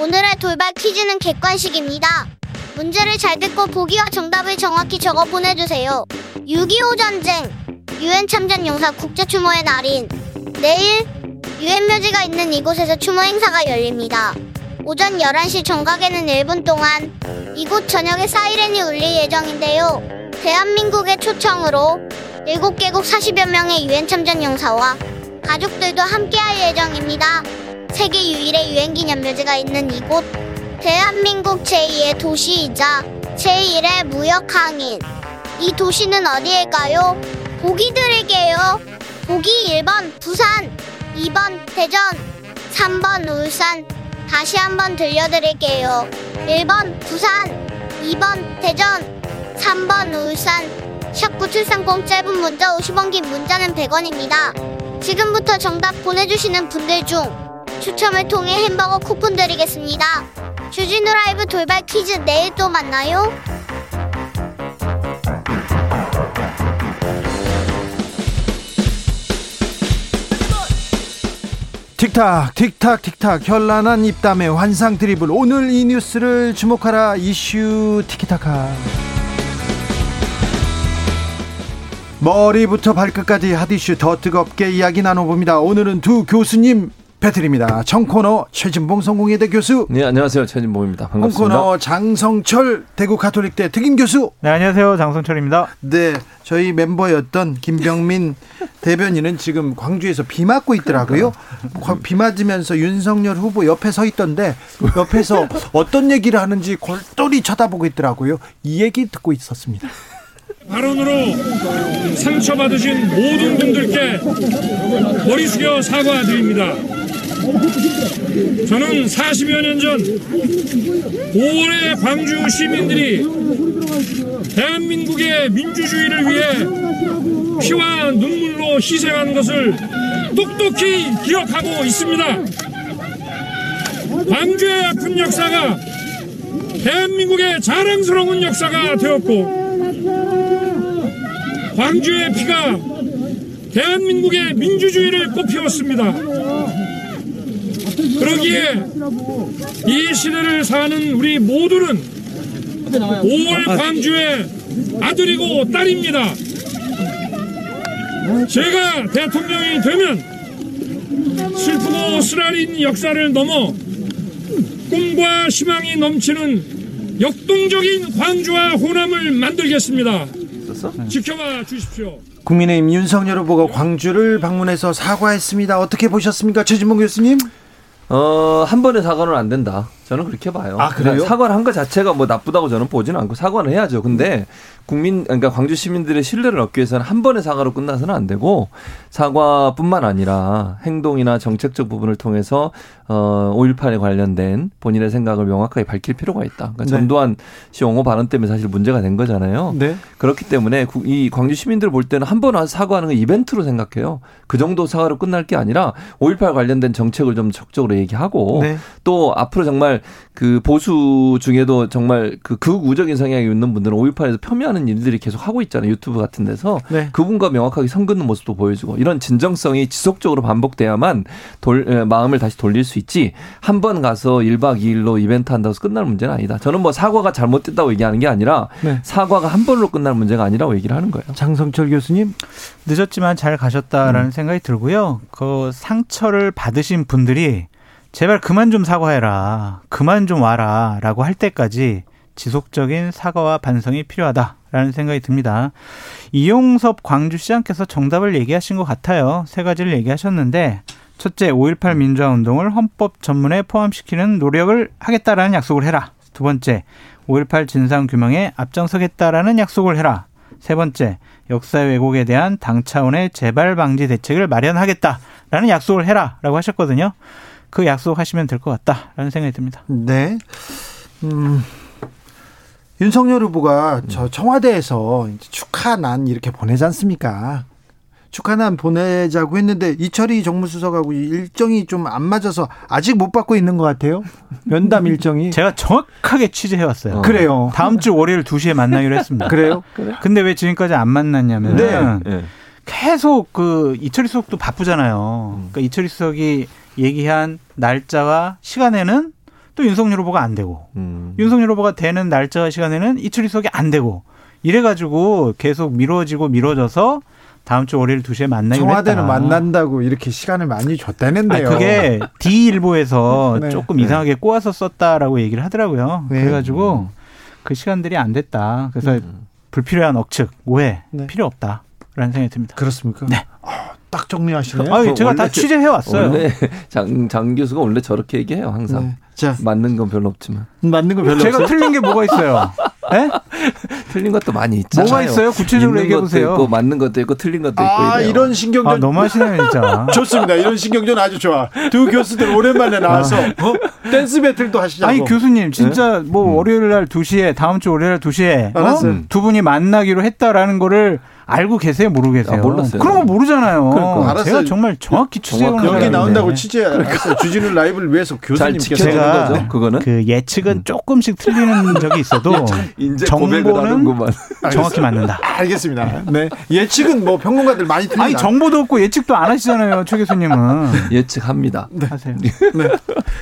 오늘의 돌발 퀴즈는 객관식입니다. 문제를 잘 듣고 보기와 정답을 정확히 적어 보내주세요. 6.25 전쟁, 유엔 참전 용사 국제 추모의 날인 내일 유엔 묘지가 있는 이곳에서 추모 행사가 열립니다. 오전 11시 정각에는 1분 동안 이곳 저녁에 사이렌이 울릴 예정인데요. 대한민국의 초청으로 7개국 40여 명의 유엔 참전 용사와 가족들도 함께할 예정입니다. 세계 유일의 유엔 기념묘지가 있는 이곳 대한민국 제2의 도시이자 제1의 무역 항인 이 도시는 어디일까요? 보기 드릴게요. 보기 1번 부산, 2번 대전, 3번 울산. 다시 한번 들려드릴게요. 1번 부산, 2번 대전, 3번 울산. 샵9730 짧은 문자 50원 긴 문자는 100원입니다. 지금부터 정답 보내주시는 분들 중 추첨을 통해 햄버거 쿠폰 드리겠습니다. 주진우 라이브 돌발 퀴즈 내일 또 만나요. 틱탁 틱탁 틱탁. 현란한 입담의 환상 드리블. 오늘 이 뉴스를 주목하라. 이슈 티키타카. 머리부터 발끝까지 핫이슈 더 뜨겁게 이야기 나눠봅니다. 오늘은 두 교수님 배틀입니다 청코너 최진봉 성공회대 교수 네 안녕하세요 최진봉입니다 반갑습니다 홍코너 장성철 대구 가톨릭대 특임 교수 네, 안녕하세요. 장성철입니다. 네 저희 멤버였던 김병민 대변인은 지금 광주에서 비 맞고 있더라고요. 과- 비 맞으면서 윤석열 후보 옆에 서 있던데 옆에서 어떤 얘기를 하는지 골똘히 쳐다보고 있더라고요. 이 얘기 듣고 있었습니다. 발언으로 상처받으신 모든 분들께 머리 숙여 사과드립니다. 저는 40여 년 전 5월에 광주 시민들이 대한민국의 민주주의를 위해 피와 눈물로 희생한 것을 똑똑히 기억하고 있습니다. 광주의 아픈 역사가 대한민국의 자랑스러운 역사가 되었고 광주의 피가 대한민국의 민주주의를 꽃피웠습니다. 그러기에 이 시대를 사는 우리 모두는 5월 광주의 아들이고 딸입니다. 제가 대통령이 되면 슬프고 쓰라린 역사를 넘어 꿈과 희망이 넘치는 역동적인 광주와 호남을 만들겠습니다. 지켜봐 주십시오. 국민의힘 윤석열 후보가 광주를 방문해서 사과했습니다. 어떻게 보셨습니까, 최진봉 교수님? 어, 한 번에 사과는 안 된다. 저는 그렇게 봐요. 아, 그래요? 그러니까 사과를 한 것 자체가 뭐 나쁘다고 저는 보지는 않고 사과는 해야죠. 근데 국민, 그러니까 광주 시민들의 신뢰를 얻기 위해서는 한 번의 사과로 끝나서는 안 되고 사과뿐만 아니라 행동이나 정책적 부분을 통해서 어, 5.18에 관련된 본인의 생각을 명확하게 밝힐 필요가 있다. 그러니까 네. 전두환 씨 옹호 발언 때문에 사실 문제가 된 거잖아요. 네. 그렇기 때문에 구- 이 광주 시민들 볼 때는 한번 와서 사과하는 건 이벤트로 생각해요. 그 정도 사과로 끝날 게 아니라 5.18 관련된 정책을 좀 적극적으로 얘기하고 네. 또 앞으로 정말 그 보수 중에도 정말 그 극우적인 성향이 있는 분들은 5.18에서 폄훼하는 일들이 계속 하고 있잖아요. 유튜브 같은 데서. 네. 그분과 명확하게 선 긋는 모습도 보여주고 이런 진정성이 지속적으로 반복돼야만 돌, 에, 마음을 다시 돌릴 수 있지 한 번 가서 1박 2일로 이벤트 한다고 해서 끝날 문제는 아니다. 저는 뭐 사과가 잘못됐다고 얘기하는 게 아니라 네. 사과가 한 번으로 끝날 문제가 아니라고 얘기를 하는 거예요. 장성철 교수님? 늦었지만 잘 가셨다라는 음. 생각이 들고요. 그 상처를 받으신 분들이 제발 그만 좀 사과해라. 그만 좀 와라. 라고 할 때까지 지속적인 사과와 반성이 필요하다라는 생각이 듭니다. 이용섭 광주시장께서 정답을 얘기하신 것 같아요. 세 가지를 얘기하셨는데 첫째, 5.18 민주화 운동을 헌법 전문에 포함시키는 노력을 하겠다라는 약속을 해라. 두 번째, 5.18 진상 규명에 앞장서겠다라는 약속을 해라. 세 번째, 역사 왜곡에 대한 당 차원의 재발 방지 대책을 마련하겠다라는 약속을 해라라고 하셨거든요. 그 약속하시면 될 것 같다라는 생각이 듭니다. 네. 음. 윤석열 후보가 저 청와대에서 축하난 이렇게 보내지 않습니까? 축하난 보내자고 했는데 이철희 정무수석하고 일정이 좀 안 맞아서 아직 못 받고 있는 것 같아요. 면담 일정이. 제가 정확하게 취재해 왔어요. 어. 그래요. 다음 주 월요일 2시에 만나기로 했습니다. 그래요? 근데 왜 지금까지 안 만났냐면 네. 은 예. 계속 그 이철희 수석도 바쁘잖아요. 그러니까 이철희 수석이 얘기한 날짜와 시간에는 또 윤석열 후보가 안 되고 음. 윤석열 후보가 되는 날짜와 시간에는 이철희 수석이 안 되고 이래가지고 계속 미뤄지고 미뤄져서 다음 주 월요일 2시에 만나기로 청와대는 했다. 만난다고 이렇게 시간을 많이 줬다는데요. 그게 D일보에서 네. 조금 네. 이상하게 꼬아서 썼다라고 얘기를 하더라고요. 네. 그래가지고 그 시간들이 안 됐다. 그래서 음. 불필요한 억측, 오해 네. 필요 없다 라는 생각이 듭니다. 그렇습니까? 네. 아, 딱 정리하시네요. 아유, 제가 다 취재해 왔어요. 장, 장 교수가 원래 저렇게 얘기해요 항상 네. 자, 맞는 건 별로 없지만 맞는 거 별로 제가 없어요. 틀린 게 뭐가 있어요? 네? 틀린 것도 많이 있잖아요. 뭐가 있어요? 구체적으로 얘기해 보세요. 있고 맞는 것도 있고 틀린 것도 있고 아, 이래요. 이런 신경전 아, 너무 하시네요, 진짜. 좋습니다. 이런 신경전 아주 좋아. 두 교수들 오랜만에 나와서 어? 댄스 배틀도 하시자고. 아니, 교수님, 진짜 뭐 월요일 날 2시에, 다음 주 월요일 날 2시에 어? 알았어요. 두 분이 만나기로 했다라는 거를 알고 계세요? 모르고 계세요? 아, 몰랐어요. 그런 거 모르잖아요. 그러니까, 알았어요. 제가 정말 정확히 오는 여기 네. 나온다고 취재했어요. 주진우 라이브를 위해서 잘 교수님께서 제가 거죠. 그거는 그 예측은 조금씩 틀리는 적이 있어도 이제 정보는. 정확히 맞는다. 알겠습니다. 네. 예측은 뭐 평론가들 많이 틀린다. 아니 정보도 없고 예측도 안 하시잖아요, 최 교수님은. 예측합니다. 하세요.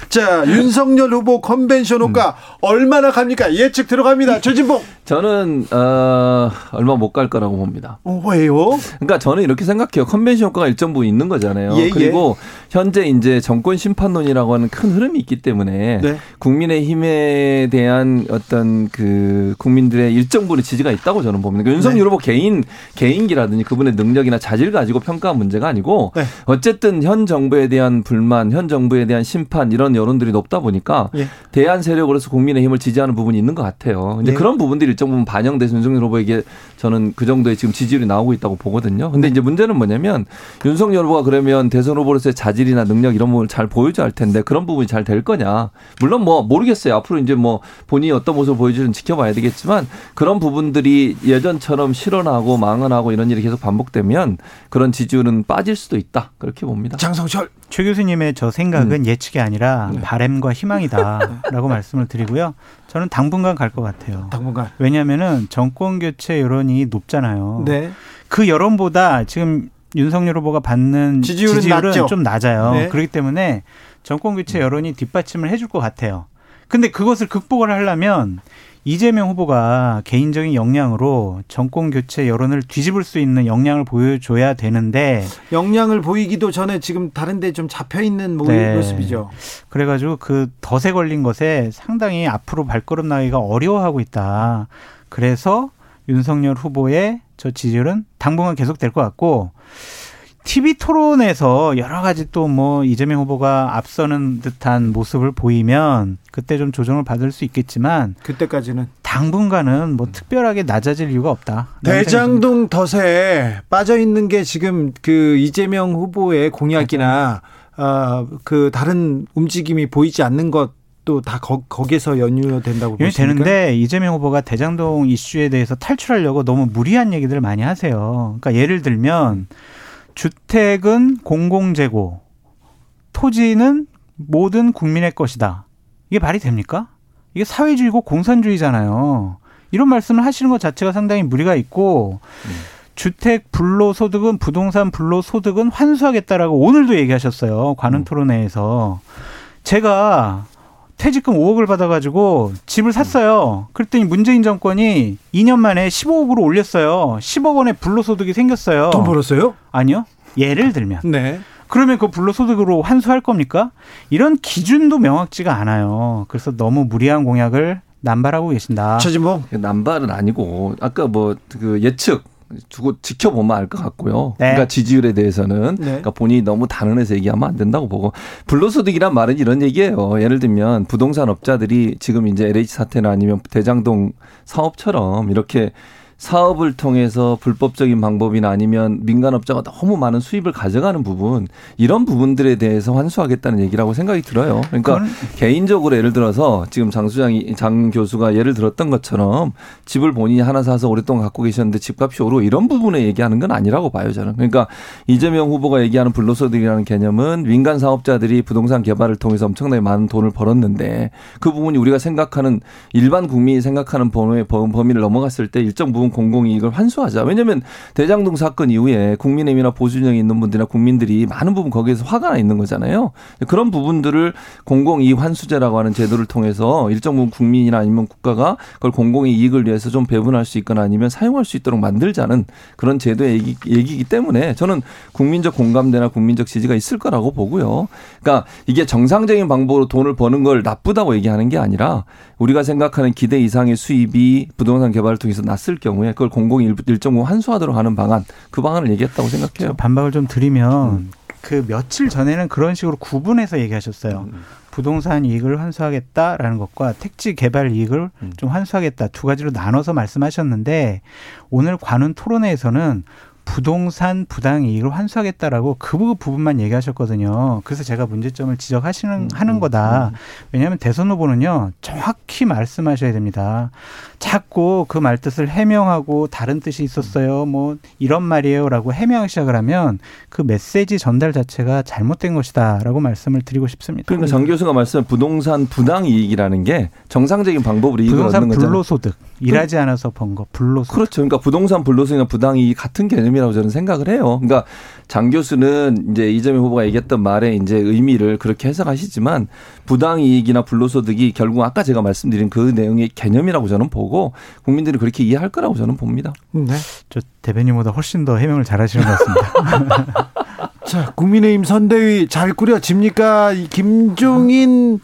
자, 윤석열 후보 컨벤션 호가 얼마나 갑니까? 예측 들어갑니다. 최진봉. 저는 어, 얼마 못 갈 거라고 봅니다. 어, 왜요? 그러니까 저는 이렇게 생각해요. 컨벤션 효과가 일정 부분 있는 거잖아요. 예, 예. 그리고 현재 이제 정권 심판론이라고 하는 큰 흐름이 있기 때문에 네. 국민의힘에 대한 어떤 그 국민들의 일정 부분의 지지가 있다고 저는 봅니다. 그러니까 윤석열 네. 후보 개인 개인기라든지 그분의 능력이나 자질 가지고 평가한 문제가 아니고 네. 어쨌든 현 정부에 대한 불만, 현 정부에 대한 심판 이런 여론들이 높다 보니까 예. 대한 세력으로서 국민의힘을 지지하는 부분이 있는 것 같아요. 이제 네. 그런 부분들이 일정 부분 반영돼서 윤석열 후보에게 저는 그 정도의 지금 지지율이 나오고 있다고 보거든요. 근데 이제 문제는 뭐냐면 윤석열 후보가 그러면 대선 후보로서의 자질이나 능력 이런 부분을 잘 보여줘야 할 텐데 그런 부분이 잘 될 거냐. 물론 뭐 모르겠어요. 앞으로 이제 뭐 본인이 어떤 모습을 보여주는지 지켜봐야 되겠지만 그런 부분들이 예전처럼 실현하고 망언하고 이런 일이 계속 반복되면 그런 지지율은 빠질 수도 있다. 그렇게 봅니다. 장성철. 최 교수님의 저 생각은 예측이 아니라 네. 바램과 희망이다라고 말씀을 드리고요. 저는 당분간 갈 것 같아요. 당분간. 왜냐하면은 정권 교체 여론이 높잖아요. 네. 그 여론보다 지금 윤석열 후보가 받는 지지율은 지지율은? 좀 낮아요. 네. 그렇기 때문에 정권 교체 여론이 뒷받침을 해줄 것 같아요. 근데 그것을 극복을 하려면 이재명 후보가 개인적인 역량으로 정권 교체 여론을 뒤집을 수 있는 역량을 보여줘야 되는데 역량을 보이기도 전에 지금 다른 데 좀 잡혀 있는 네. 모습이죠. 그래가지고 그 덫에 걸린 것에 상당히 앞으로 발걸음 나기가 어려워하고 있다. 그래서 윤석열 후보의 저 지지율은 당분간 계속될 것 같고 TV 토론에서 여러 가지 또 뭐 이재명 후보가 앞서는 듯한 모습을 보이면 그때 좀 조정을 받을 수 있겠지만 그때까지는 당분간은 뭐 특별하게 낮아질 이유가 없다. 대장동 덫에 빠져 있는 게 지금 그 이재명 후보의 공약이나 어, 그 다른 움직임이 보이지 않는 것도 다 거, 거기서 연유된다고 이 보십니까? 되는데 이재명 후보가 대장동 이슈에 대해서 탈출하려고 너무 무리한 얘기들을 많이 하세요. 그러니까 예를 들면 주택은 공공재고, 토지는 모든 국민의 것이다. 이게 말이 됩니까? 이게 사회주의고 공산주의잖아요. 이런 말씀을 하시는 것 자체가 상당히 무리가 있고 주택 불로소득은 부동산 불로소득은 환수하겠다라고 오늘도 얘기하셨어요. 관훈 토론회에서 제가 퇴직금 5억을 받아가지고 집을 샀어요. 그랬더니 문재인 정권이 2년 만에 15억으로 올렸어요. 10억 원의 불로소득이 생겼어요. 돈 벌었어요? 아니요. 예를 들면. 네. 그러면 그 불로소득으로 환수할 겁니까? 이런 기준도 명확지가 않아요. 그래서 너무 무리한 공약을 남발하고 계신다. 최진봉. 남발은 아니고 아까 뭐 그 예측 두고 지켜보면 알 것 같고요. 네. 그러니까 지지율에 대해서는 네. 그러니까 본인이 너무 단언해서 얘기하면 안 된다고 보고 불로소득이란 말은 이런 얘기예요. 예를 들면 부동산 업자들이 지금 이제 LH 사태나 아니면 대장동 사업처럼 이렇게 사업을 통해서 불법적인 방법이나 아니면 민간업자가 너무 많은 수입을 가져가는 부분 이런 부분들에 대해서 환수하겠다는 얘기라고 생각이 들어요. 그러니까 개인적으로 예를 들어서 지금 장 수장이 장 교수가 예를 들었던 것처럼 집을 본인이 하나 사서 오랫동안 갖고 계셨는데 집값이 오르고 이런 부분에 얘기하는 건 아니라고 봐요 저는. 그러니까 이재명 후보가 얘기하는 불로소득이라는 개념은 민간 사업자들이 부동산 개발을 통해서 엄청나게 많은 돈을 벌었는데 그 부분이 우리가 생각하는 일반 국민이 생각하는 범위의 범위를 넘어갔을 때 일정 부분 공공이익을 환수하자. 왜냐하면 대장동 사건 이후에 국민의힘이나 보수진영에 있는 분들이나 국민들이 많은 부분 거기에서 화가 나 있는 거잖아요. 그런 부분들을 공공이익 환수제라고 하는 제도를 통해서 일정 부분 국민이나 아니면 국가가 그걸 공공이익을 위해서 좀 배분할 수 있거나 아니면 사용할 수 있도록 만들자는 그런 제도의 얘기, 얘기이기 때문에 저는 국민적 공감대나 국민적 지지가 있을 거라고 보고요. 그러니까 이게 정상적인 방법으로 돈을 버는 걸 나쁘다고 얘기하는 게 아니라 우리가 생각하는 기대 이상의 수입이 부동산 개발을 통해서 났을 경우 에 그걸 공공이 일정 부분 환수하도록 하는 방안 그 방안을 얘기했다고 생각해요. 반박을 좀 드리면 음. 그 며칠 전에는 그런 식으로 구분해서 얘기하셨어요. 음. 부동산 이익을 환수하겠다라는 것과 택지 개발 이익을 음. 좀 환수하겠다 두 가지로 나눠서 말씀하셨는데 오늘 관훈 토론회에서는 부동산 부당 이익을 환수하겠다라고 그 부분만 얘기하셨거든요. 그래서 제가 문제점을 지적하시는 음, 하는 음, 거다. 음. 왜냐하면 대선 후보는요 정확히 말씀하셔야 됩니다. 자꾸 그 말뜻을 해명하고 다른 뜻이 있었어요. 뭐 이런 말이에요라고 해명하기 시작을 하면 그 메시지 전달 자체가 잘못된 것이다라고 말씀을 드리고 싶습니다. 그러니까 장 교수가 말씀한 부동산 부당 이익이라는 게 정상적인 방법으로 이익을 얻는 거잖아요. 불로소득 일하지 않아서 번 거 불로소득. 그렇죠. 그러니까 부동산 불로소득이나 부당 이익 같은 개념이 라고 저는 생각을 해요. 그러니까 장 교수는 이제 이재명 후보가 얘기했던 말에 이제 의미를 그렇게 해석하시지만 부당 이익이나 불로소득이 결국 아까 제가 말씀드린 그 내용의 개념이라고 저는 보고 국민들이 그렇게 이해할 거라고 저는 봅니다. 네. 저 대변인보다 훨씬 더 해명을 잘하시는 것 같습니다. 자, 국민의힘 선대위 잘 꾸려집니까? 김종인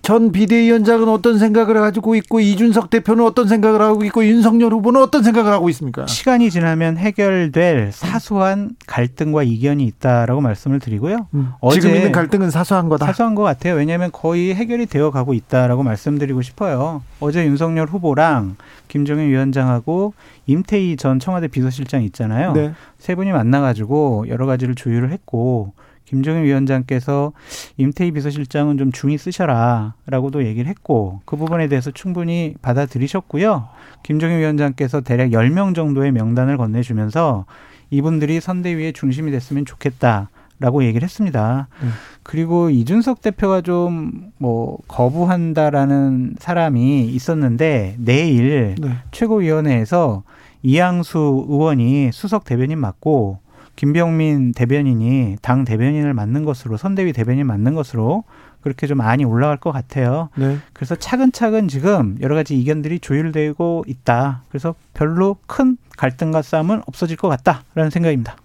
전 비대위원장은 어떤 생각을 가지고 있고 이준석 대표는 어떤 생각을 하고 있고 윤석열 후보는 어떤 생각을 하고 있습니까? 시간이 지나면 해결될 사소한 갈등과 이견이 있다라고 말씀을 드리고요. 음, 지금 있는 갈등은 사소한 거다. 사소한 것 같아요. 왜냐하면 거의 해결이 되어 가고 있다라고 말씀드리고 싶어요. 어제 윤석열 후보랑 김종인 위원장하고 임태희 전 청와대 비서실장 있잖아요. 네. 세 분이 만나가지고 여러 가지를 조율을 했고 김종인 위원장께서 임태희 비서실장은 좀 중히 쓰셔라라고도 얘기를 했고 그 부분에 대해서 충분히 받아들이셨고요. 김종인 위원장께서 대략 열 명 정도의 명단을 건네주면서 이분들이 선대위의 중심이 됐으면 좋겠다. 라고 얘기를 했습니다. 음. 그리고 이준석 대표가 좀 뭐 거부한다라는 사람이 있었는데 내일 네. 최고위원회에서 이양수 의원이 수석 대변인 맡고 김병민 대변인이 당 대변인을 맡는 것으로 선대위 대변인 맡는 것으로 그렇게 좀 많이 올라갈 것 같아요. 네. 그래서 차근차근 지금 여러 가지 이견들이 조율되고 있다. 그래서 별로 큰 갈등과 싸움은 없어질 것 같다라는 생각입니다.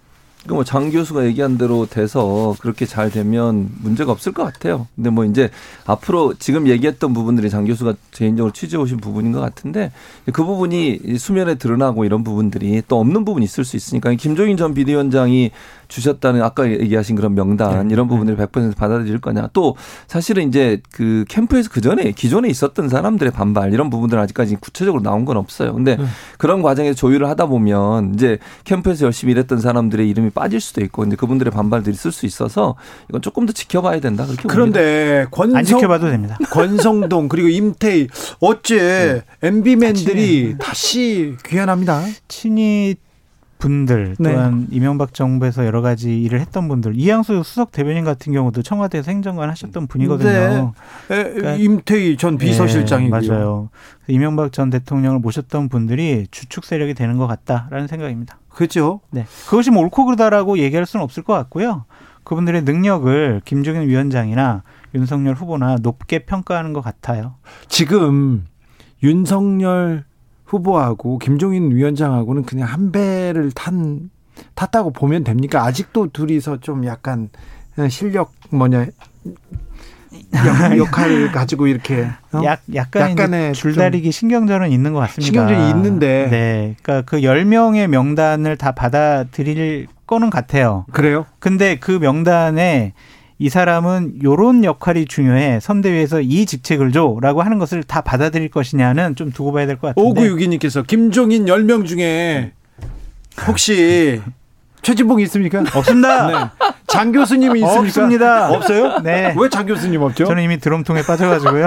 그러니까 뭐장 교수가 얘기한 대로 돼서 그렇게 잘 되면 문제가 없을 것 같아요. 근데 뭐 이제 앞으로 지금 얘기했던 부분들이 장 교수가 개인적으로 취재해 오신 부분인 것 같은데 그 부분이 수면에 드러나고 이런 부분들이 또 없는 부분이 있을 수 있으니까 김종인 전 비대위원장이 주셨다는 아까 얘기하신 그런 명단 네. 이런 부분들을 100% 받아들일 거냐. 또 사실은 이제 그 캠프에서 그 전에 기존에 있었던 사람들의 반발 이런 부분들은 아직까지 구체적으로 나온 건 없어요. 근데 네. 그런 과정에서 조율을 하다 보면 이제 캠프에서 열심히 일했던 사람들의 이름이 빠질 수도 있고 근데 그분들의 반발들이 있을 수 있어서 이건 조금 더 지켜봐야 된다. 그렇게 그런데 권성 안 지켜봐도 됩니다. 권성동 그리고 임태희 어째 네. MB맨들이 다시 귀환합니다. 친이 분들 네. 또한 네. 이명박 정부에서 여러 가지 일을 했던 분들 이양수 수석 대변인 같은 경우도 청와대에서 행정관 하셨던 분이거든요. 네. 그러니까 임태희 전 비서실장이고요. 네, 맞아요. 이명박 전 대통령을 모셨던 분들이 주축 세력이 되는 것 같다라는 생각입니다. 그렇죠. 네. 그것이 뭐 옳고 그르다라고 얘기할 수는 없을 것 같고요. 그분들의 능력을 김종인 위원장이나 윤석열 후보나 높게 평가하는 것 같아요. 지금 윤석열 후보하고 김종인 위원장하고는 그냥 한 배를 탄 탔다고 보면 됩니까? 아직도 둘이서 좀 약간 실력 뭐냐 역 할을 가지고 이렇게 어? 약, 약간 약간의 줄다리기 신경전은 있는 것 같습니다. 신경전이 있는데. 네. 그러니까 그 10명의 명단을 다 받아들일 거는 같아요. 그래요? 근데 그 명단에 이 사람은 요런 역할이 중요해. 선대위에서 이 직책을 줘라고 하는 것을 다 받아들일 것이냐는 좀 두고 봐야 될 것 같은데. 5962님께서 김종인 10명 중에 혹시 최진봉이 있습니까? 없습니다. 네. 장 교수님이 있습니까? 없습니다. 없어요? 네. 왜 장 교수님 없죠? 저는 이미 드럼통에 빠져가지고요.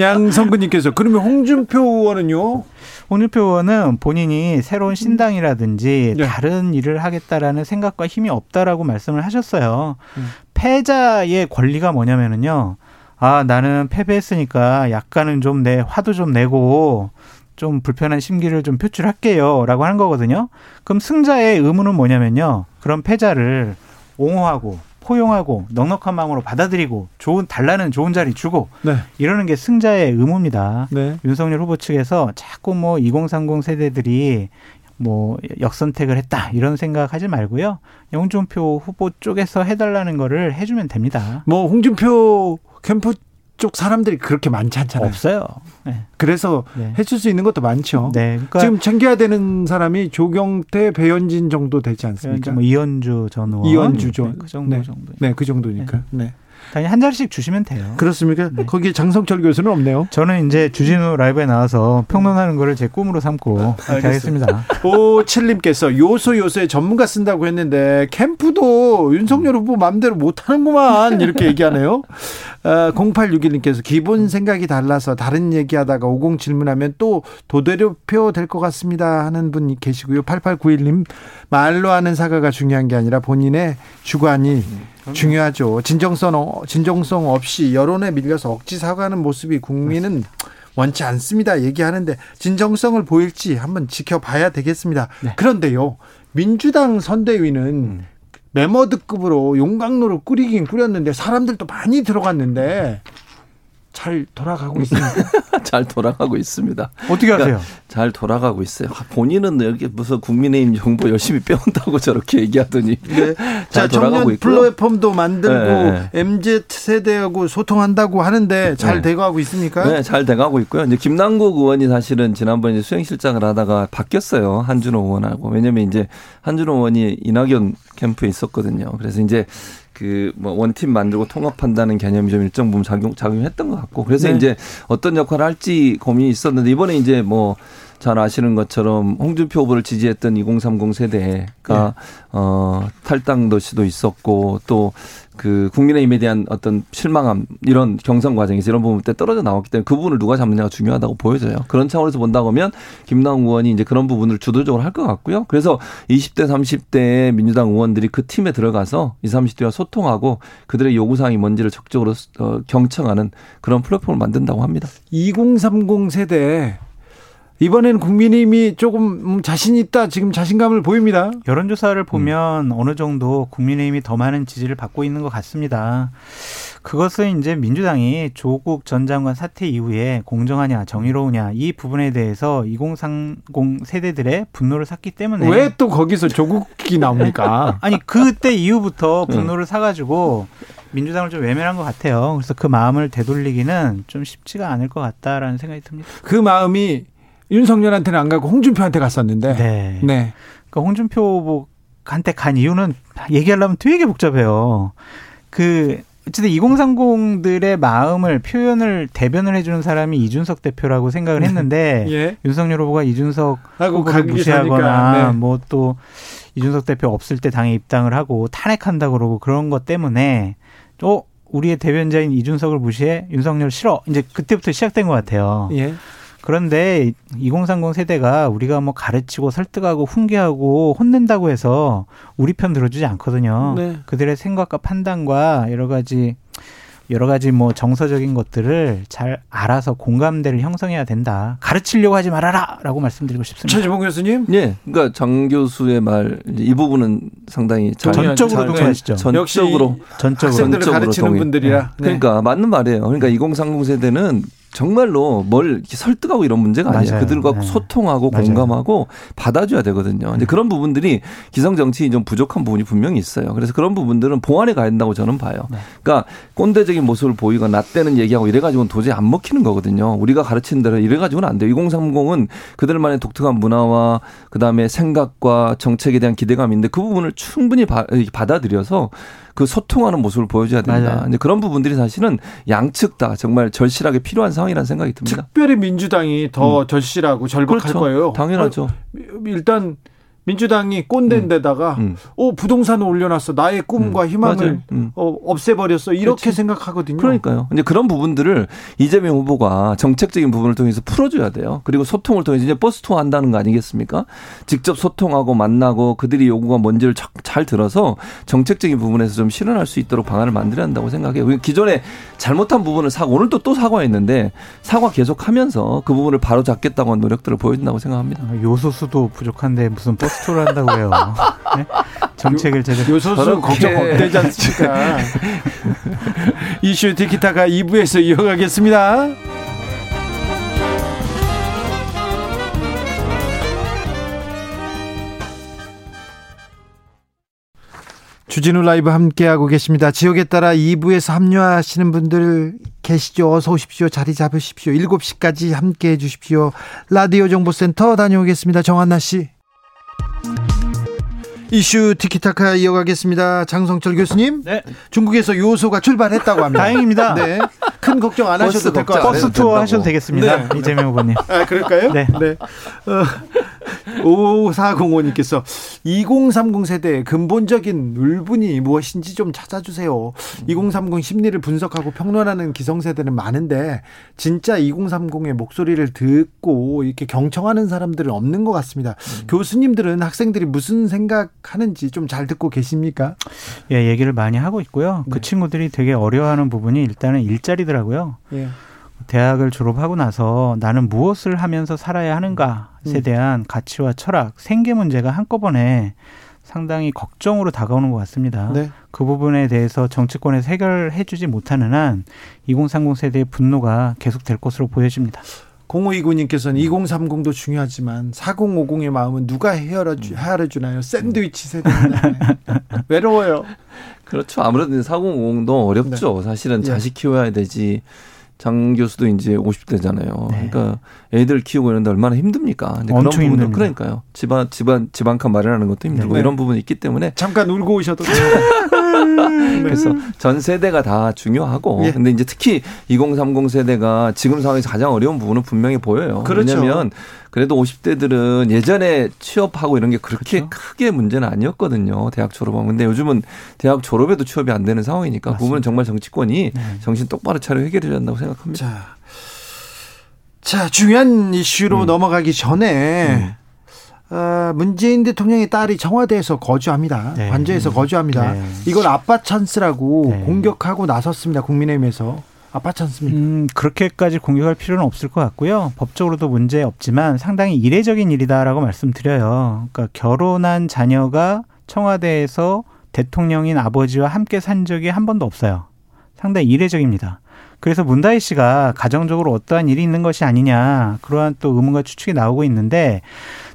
양성근님께서 그러면 홍준표 의원은요? 홍준표 의원은 본인이 새로운 신당이라든지 네. 다른 일을 하겠다라는 생각과 힘이 없다라고 말씀을 하셨어요. 음. 패자의 권리가 뭐냐면은요. 아, 나는 패배했으니까 약간은 좀 내 화도 좀 내고 좀 불편한 심기를 좀 표출할게요. 라고 하는 거거든요. 그럼 승자의 의무는 뭐냐면요. 그런 패자를 옹호하고 포용하고 넉넉한 마음으로 받아들이고 좋은 달라는 좋은 자리 주고 네. 이러는 게 승자의 의무입니다. 네. 윤석열 후보 측에서 자꾸 뭐 2030 세대들이 뭐 역선택을 했다 이런 생각하지 말고요. 홍준표 후보 쪽에서 해달라는 거를 해주면 됩니다. 뭐 홍준표 캠프 쪽 사람들이 그렇게 많지 않잖아요. 없어요. 네. 그래서 네. 해줄 수 있는 것도 많죠. 네. 그러니까 지금 챙겨야 되는 사람이 조경태, 배현진 정도 되지 않습니까? 뭐 이현주 전 의원, 이현주죠. 네, 그 정도 네. 정도. 네, 그 정도니까. 네. 당연히 한 자리씩 주시면 돼요. 그렇습니까? 네. 거기에 장성철 교수는 없네요. 저는 이제 주진우 라이브에 나와서 평론하는 거를 제 꿈으로 삼고 알겠어요. 하겠습니다. 오칠님께서 요소 요소에 전문가 쓴다고 했는데 캠프도 윤석열 후보 마음대로 못하는구만 이렇게 얘기하네요. 어, 0861님께서 기본 생각이 달라서 다른 얘기하다가 50 질문하면 또 도대료표 될 것 같습니다 하는 분 계시고요. 8891님 말로 하는 사과가 중요한 게 아니라 본인의 주관이 중요하죠. 진정성 어- 진정성 없이 여론에 밀려서 억지 사과하는 모습이 국민은 원치 않습니다. 얘기하는데 진정성을 보일지 한번 지켜봐야 되겠습니다. 그런데요, 민주당 선대위는 메머드급으로 용광로를 꾸리긴 꾸렸는데 사람들도 많이 들어갔는데 잘 돌아가고 있습니다. 잘 돌아가고 있습니다. 어떻게 하세요? 잘 돌아가고 있어요. 아, 본인은 여기 무슨 국민의힘 정보 열심히 빼온다고 저렇게 얘기하더니 네. 자, 잘 돌아가고 청년 있고요. 플랫폼도 만들고 네, MZ 세대하고 소통한다고 하는데 잘 네. 돼가고 있습니까? 네, 잘 돼가고 있고요. 이제 김남국 의원이 사실은 지난번에 수행실장을 하다가 바뀌었어요. 한준호 의원하고. 왜냐면 이제 한준호 의원이 이낙연 캠프에 있었거든요. 그래서 이제 그 뭐 원팀 만들고 통합한다는 개념이 좀 일정 부분 작용 작용했던 것 같고 그래서 네. 이제 어떤 역할을 할지 고민이 있었는데 이번에 이제 뭐 잘 아시는 것처럼 홍준표 후보를 지지했던 2030 세대가 어 탈당 도시도 있었고 또 그 국민의힘에 대한 어떤 실망함 이런 경선 과정에서 이런 부분 때 떨어져 나왔기 때문에 그 부분을 누가 잡느냐가 중요하다고 보여져요. 그런 차원에서 본다고 하면 김남국 의원이 이제 그런 부분을 주도적으로 할 것 같고요. 그래서 20대 30대의 민주당 의원들이 그 팀에 들어가서 20, 30대와 소통하고 그들의 요구 사항이 뭔지를 적극적으로 어, 경청하는 그런 플랫폼을 만든다고 합니다. 2030 세대 이번에는 국민의힘이 조금 음, 자신 있다 지금 자신감을 보입니다. 여론조사를 보면 어느 정도 국민의힘이 더 많은 지지를 받고 있는 것 같습니다. 그것은 이제 민주당이 조국 전 장관 사태 이후에 공정하냐 정의로우냐 이 부분에 대해서 2030 세대들의 분노를 샀기 때문에 왜 또 거기서 조국이 나옵니까? 아니 그때 이후부터 분노를 사가지고 민주당을 좀 외면한 것 같아요. 그래서 그 마음을 되돌리기는 좀 쉽지가 않을 것 같다라는 생각이 듭니다. 그 마음이 윤석열한테는 안 가고 홍준표한테 갔었는데. 네. 네. 그러니까 홍준표 후보한테 간 이유는 얘기하려면 되게 복잡해요. 그 어쨌든 2030들의 마음을 표현을 대변을 해주는 사람이 이준석 대표라고 생각을 했는데 예. 윤석열 후보가 이준석 후보를 무시하거나 네. 뭐또 이준석 대표 없을 때 당에 입당을 하고 탄핵한다 그러고 그런 것 때문에 또 우리의 대변자인 이준석을 무시해 윤석열 싫어 이제 그때부터 시작된 것 같아요. 예. 그런데 2030 세대가 우리가 뭐 가르치고 설득하고 훈계하고 혼낸다고 해서 우리 편 들어주지 않거든요. 네. 그들의 생각과 판단과 여러 가지 여러 가지 뭐 정서적인 것들을 잘 알아서 공감대를 형성해야 된다. 가르치려고 하지 말아라라고 말씀드리고 싶습니다. 최지봉 교수님. 예, 그러니까 장 교수의 말 이 부분은 상당히 잘 전적으로 잘- 동의하시죠. 전적으로 전적으로 학생들을 전적으로 가르치는 동의. 분들이라. 네. 그러니까 맞는 말이에요. 그러니까 2030 세대는 정말로 뭘 이렇게 설득하고 이런 문제가 아니에요. 맞아요. 그들과 네. 소통하고 맞아요. 공감하고 받아줘야 되거든요. 근데 그런 부분들이 기성 정치인이 좀 부족한 부분이 분명히 있어요. 그래서 그런 부분들은 보완해 가야 된다고 저는 봐요. 네. 그러니까 꼰대적인 모습을 보이거나 나대는 얘기하고 이래 가지고는 도저히 안 먹히는 거거든요. 우리가 가르치는 대로 이래 가지고는 안 돼요. 2030은 그들만의 독특한 문화와 그다음에 생각과 정책에 대한 기대감인데 그 부분을 충분히 바- 받아들여서 그 소통하는 모습을 보여줘야 됩니다. 맞아요. 이제 그런 부분들이 사실은 양측 다 정말 절실하게 필요한 상황이라는 생각이 듭니다. 특별히 민주당이 더 절실하고 절박할 그렇죠. 거예요. 당연하죠. 어, 일단 민주당이 꼰대인데다가 음. 오 부동산을 올려놨어 나의 꿈과 음, 희망을. 음. 어, 없애버렸어 이렇게 그렇지. 생각하거든요. 그러니까요. 이제 그런 부분들을 이재명 후보가 정책적인 부분을 통해서 풀어줘야 돼요. 그리고 소통을 통해서 이제 버스 투어 한다는 거 아니겠습니까? 직접 소통하고 만나고 그들이 요구가 뭔지를 자- 잘 들어서 정책적인 부분에서 좀 실현할 수 있도록 방안을 만들어야 한다고 생각해요. 우리 기존에 잘못한 부분을 사고 오늘 또또 사과했는데 사과 계속하면서 그 부분을 바로 잡겠다고 한 노력들을 보여준다고 생각합니다. 아, 요소수도 부족한데 무슨 버스 투어를 한다고요. 네? 정책을 제대로 요소수 걱정 없대지 않습니까? 이슈 디기타가 2부에서 이어가겠습니다. 주진우 라이브 함께하고 계십니다. 지역에 따라 2부에서 합류하시는 분들 계시죠? 어서 오십시오. 자리 잡으십시오. 7시까지 함께 해 주십시오. 라디오 정보센터 다녀오겠습니다. 정한나 씨. 이슈 티키타카 이어가겠습니다. 장성철 교수님. 네. 중국에서 요소가 출발했다고 합니다. 다행입니다. 네. 큰 걱정 안 하셔도 될 것 같아요. 버스 투어 된다고. 하셔도 되겠습니다. 이재명 후보님. 아, 그럴까요? 네. 어, 5405님께서 2030 세대의 근본적인 울분이 무엇인지 좀 찾아주세요. 2030 심리를 분석하고 평론하는 기성세대는 많은데 진짜 2030의 목소리를 듣고 이렇게 경청하는 사람들은 없는 것 같습니다. 교수님들은 학생들이 무슨 생각하는지 좀 잘 듣고 계십니까? 예, 얘기를 많이 하고 있고요. 그 네. 친구들이 되게 어려워하는 부분이 일단은 일자리 더라고요. 예. 대학을 졸업하고 나서 나는 무엇을 하면서 살아야 하는가에 음. 대한 가치와 철학, 생계 문제가 한꺼번에 상당히 걱정으로 다가오는 것 같습니다. 네. 그 부분에 대해서 정치권에서 해결해주지 못하는 한 2030 세대의 분노가 계속될 것으로 보여집니다. 0529님께서는 2030도 중요하지만 4050의 마음은 누가 헤아려 주, 헤아려 주나요? 샌드위치 세대인데 외로워요. 그렇죠. 아무래도 4050도 어렵죠. 사실은 예. 자식 키워야 되지. 장 교수도 이제 50대잖아요. 네. 그러니까 애들 키우고 이런데 얼마나 힘듭니까? 근데 그런 힘듭니다. 그러니까요. 집안 집안 집안칸 마련하는 것도 힘들고 네. 이런 부분이 있기 때문에 잠깐 울고 오셔도 그래서 전 세대가 다 중요하고 예. 근데 이제 특히 2030 세대가 지금 상황에서 가장 어려운 부분은 분명히 보여요. 그렇죠. 왜냐하면 그래도 50대들은 예전에 취업하고 이런 게 그렇게 그렇죠. 크게 문제는 아니었거든요. 대학 졸업하면. 근데 요즘은 대학 졸업에도 취업이 안 되는 상황이니까 그 부분은 정말 정치권이 네. 정신 똑바로 차려 해결해야 한다고 생각합니다. 자, 자 중요한 이슈로 음. 넘어가기 전에 어, 문재인 대통령의 딸이 청와대에서 거주합니다. 네. 관저에서 거주합니다. 네. 이걸 아빠 찬스라고 네. 공격하고 나섰습니다. 국민의힘에서 아빠 찬스입니다. 음, 그렇게까지 공격할 필요는 없을 것 같고요. 법적으로도 문제 없지만 상당히 이례적인 일이다라고 말씀드려요. 그러니까 결혼한 자녀가 청와대에서 대통령인 아버지와 함께 산 적이 한 번도 없어요. 상당히 이례적입니다. 그래서 문다희 씨가 가정적으로 어떠한 일이 있는 것이 아니냐 그러한 또 의문과 추측이 나오고 있는데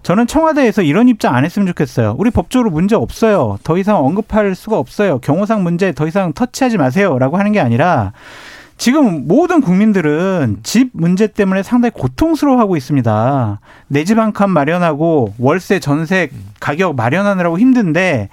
저는 청와대에서 이런 입장 안 했으면 좋겠어요. 우리 법적으로 문제 없어요. 더 이상 언급할 수가 없어요. 경호상 문제 더 이상 터치하지 마세요라고 하는 게 아니라 지금 모든 국민들은 집 문제 때문에 상당히 고통스러워하고 있습니다. 내 집 한 칸 마련하고 월세 전세 가격 마련하느라고 힘든데